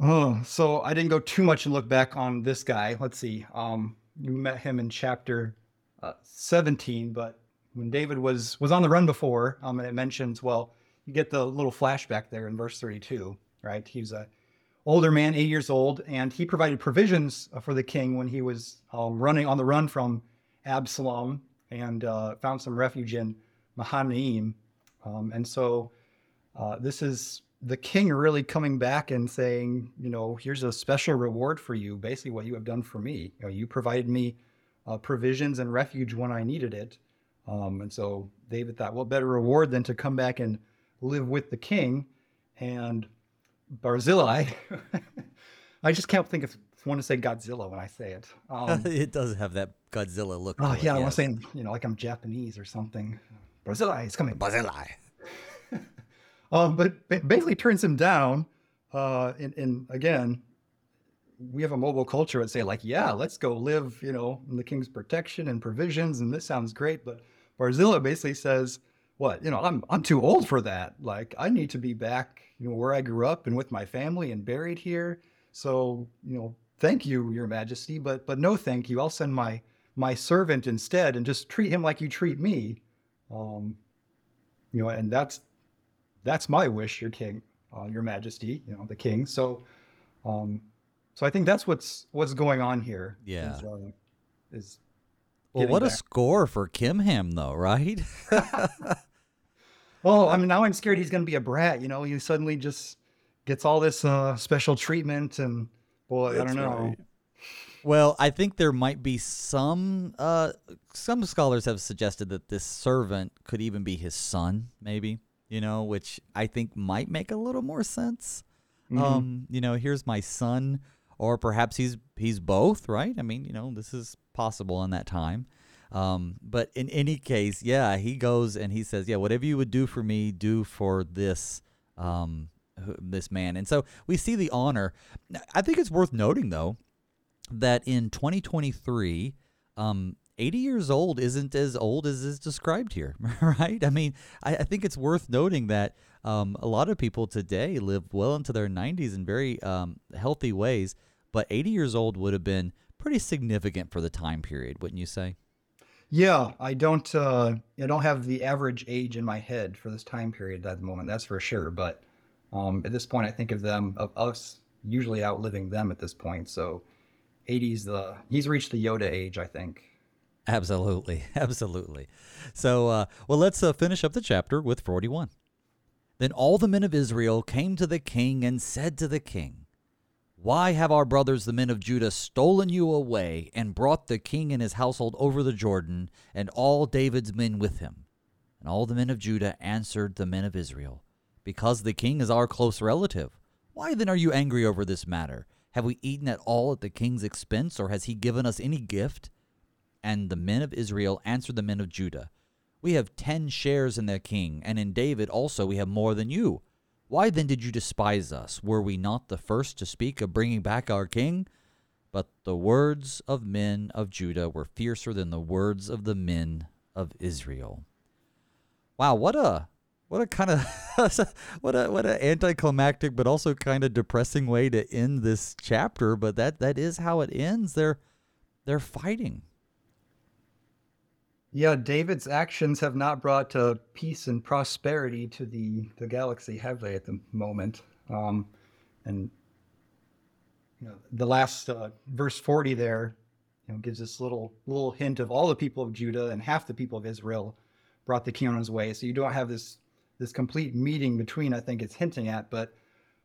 Oh, so I didn't go too much and look back on this guy. Let's see. Um, you met him in chapter uh, 17, but when David was was on the run before, um, and it mentions, well, you get the little flashback there in verse 32, right? He's a older man, eight years old, and he provided provisions uh, for the king when he was um, running on the run from Absalom and uh, found some refuge in Mahanaim. Um, and so uh, this is the king really coming back and saying, you know, here's a special reward for you, basically what you have done for me. You, know, you provided me uh, provisions and refuge when I needed it. Um, and so David thought, what better reward than to come back and live with the king? And Barzillai, I just can't think of want to say Godzilla when I say it. Um, it does have that Godzilla look. oh it, yeah, I want yes. to say you know like I'm Japanese or something. Barzillai is coming. Barzillai. Um, but basically turns him down. Uh, and, and again, we have a mobile culture that say like, yeah, let's go live, you know, in the king's protection and provisions, and this sounds great. But Barzilla basically says, what, you know, I'm I'm too old for that. Like, I need to be back, you know, where I grew up and with my family and buried here. So, you know, thank you, Your Majesty, but but no, thank you. I'll send my my servant instead, and just treat him like you treat me. Um, you know, and that's that's my wish, your king, uh, your majesty, you know, the king. So, um, so I think that's what's what's going on here. Yeah. Is, uh, is Well, what a score for Kimham, though, right? well, I mean, now I'm scared he's going to be a brat. You know, he suddenly just gets all this uh, special treatment, and boy, I don't know. right. Well, I think there might be some. Uh, some scholars have suggested that this servant could even be his son, maybe. You know, which I think might make a little more sense. Mhm. Um, you know, here's my son, or perhaps he's he's both, right? I mean, you know, this is possible in that time. Um, but in any case, yeah, he goes and he says, "Yeah, whatever you would do for me, do for this um, this man." And so we see the honor. I think it's worth noting, though, that in 2023, um, 80 years old isn't as old as is described here, right? I mean, I, I think it's worth noting that um, a lot of people today live well into their 90s in very um, healthy ways, but 80 years old would have been pretty significant for the time period, wouldn't you say? Yeah, I don't. Uh, I don't have the average age in my head for this time period at the moment. That's for sure. But um, at this point, I think of them of us usually outliving them at this point. So, 80s the he's reached the Yoda age, I think. Absolutely, absolutely. So, uh, well, let's uh, finish up the chapter with 41. Then all the men of Israel came to the king and said to the king, why have our brothers, the men of Judah, stolen you away and brought the king and his household over the Jordan, and all David's men with him? And all the men of Judah answered the men of Israel, Because the king is our close relative. Why then are you angry over this matter? Have we eaten at all at the king's expense, or has he given us any gift? And the men of Israel answered the men of Judah, We have ten shares in the king, and in David also we have more than you. Why then did you despise us? Were we not the first to speak of bringing back our king? But the words of men of Judah were fiercer than the words of the men of Israel. Wow, what a what a kind of what a what a anticlimactic but also kind of depressing way to end this chapter, but that that is how it ends. They're they're fighting. Yeah, David's actions have not brought uh, peace and prosperity to the, the galaxy, have they, at the moment? Um, and you know, the last uh, verse 40 there you know, gives this little little hint of all the people of Judah and half the people of Israel brought the king on his way. So you don't have this this complete meeting between. I think it's hinting at, but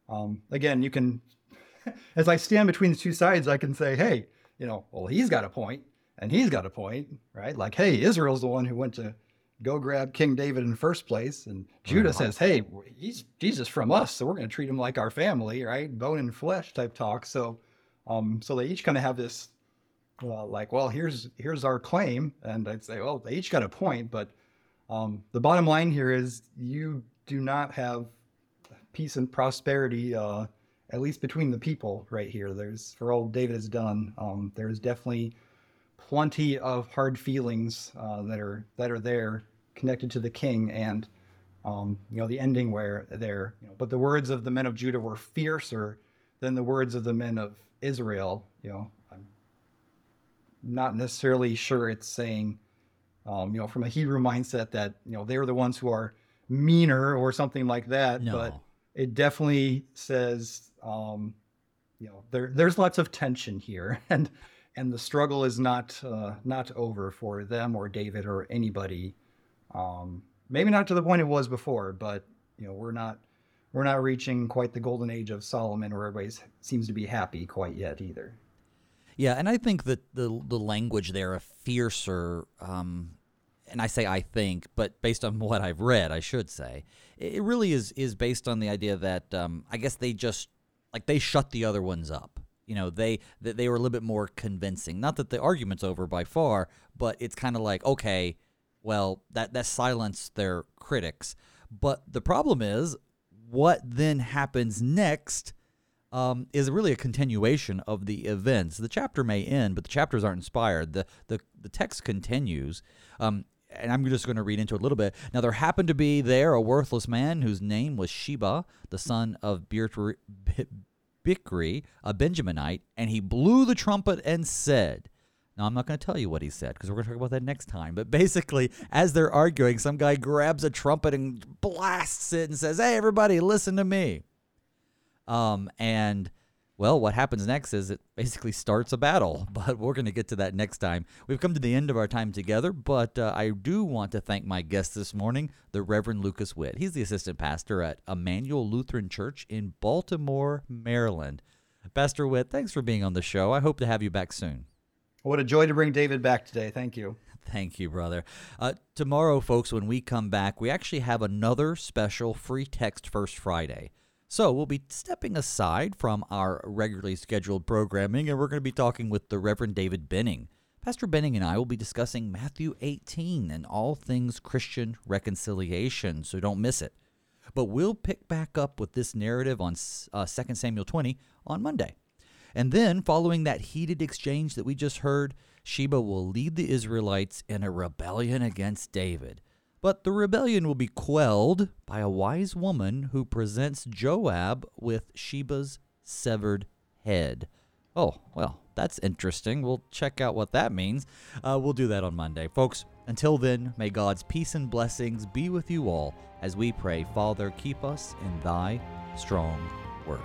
um, again, you can, as I stand between the two sides, I can say, hey, you know, well, he's got a point and he's got a point, right? Like, hey, Israel's the one who went to go grab King David in the first place, and Judah right. says, hey, he's Jesus from us, so we're going to treat him like our family, right? Bone and flesh type talk. So, um, so they each kind of have this, uh, like, well, here's here's our claim, and I'd say, well, they each got a point, but um, the bottom line here is you do not have peace and prosperity. Uh, at least between the people right here there's for all david has done um, there's definitely plenty of hard feelings uh, that are that are there connected to the king and um, you know the ending where there you know. But the words of the men of judah were fiercer than the words of the men of israel you know. I'm not necessarily sure it's saying um, you know from a hebrew mindset that you know they're the ones who are meaner or something like that no. but it definitely says um, you know there there's lots of tension here. And and the struggle is not uh, not over for them or David or anybody. Um, maybe not to the point it was before, but you know we're not we're not reaching quite the golden age of Solomon where everybody seems to be happy quite yet either. Yeah, and I think that the the language there, a fiercer, um, and I say I think, but based on what I've read, I should say, it really is is based on the idea that um, I guess they just like they shut the other ones up you know they they were a little bit more convincing not that the argument's over by far but it's kind of like okay well that that silenced their critics but the problem is what then happens next um, is really a continuation of the events. The chapter may end, but the chapters aren't inspired. The the, the text continues. Um, and I'm just going to read into it a little bit. Now, there happened to be there a worthless man whose name was Sheba, the son of Bir- Bichri, a Benjaminite, and he blew the trumpet and said, now, I'm not going to tell you what he said because we're going to talk about that next time. But basically, as they're arguing, some guy grabs a trumpet and blasts it and says, Hey, everybody, listen to me. Um, and well, what happens next is it basically starts a battle, but we're going to get to that next time. We've come to the end of our time together, but uh, I do want to thank my guest this morning, the Reverend Lucas Witt. He's the assistant pastor at Immanuel Lutheran Church in Baltimore, Maryland. Pastor Witt, thanks for being on the show. I hope to have you back soon. What a joy to bring David back today. Thank you. Thank you, brother. Uh, tomorrow, folks, when we come back, we actually have another special free text First Friday. So we'll be stepping aside from our regularly scheduled programming and we're going to be talking with the Reverend David Benning. Pastor Benning and I will be discussing Matthew 18 and all things Christian reconciliation, so don't miss it. But we'll pick back up with this narrative on uh, 2 Samuel 20 on Monday. And then, following that heated exchange that we just heard, Sheba will lead the Israelites in a rebellion against David. But the rebellion will be quelled by a wise woman who presents Joab with Sheba's severed head. Oh, well, that's interesting. We'll check out what that means. Uh, we'll do that on Monday. Folks, until then, may God's peace and blessings be with you all as we pray, Father, keep us in thy strong word.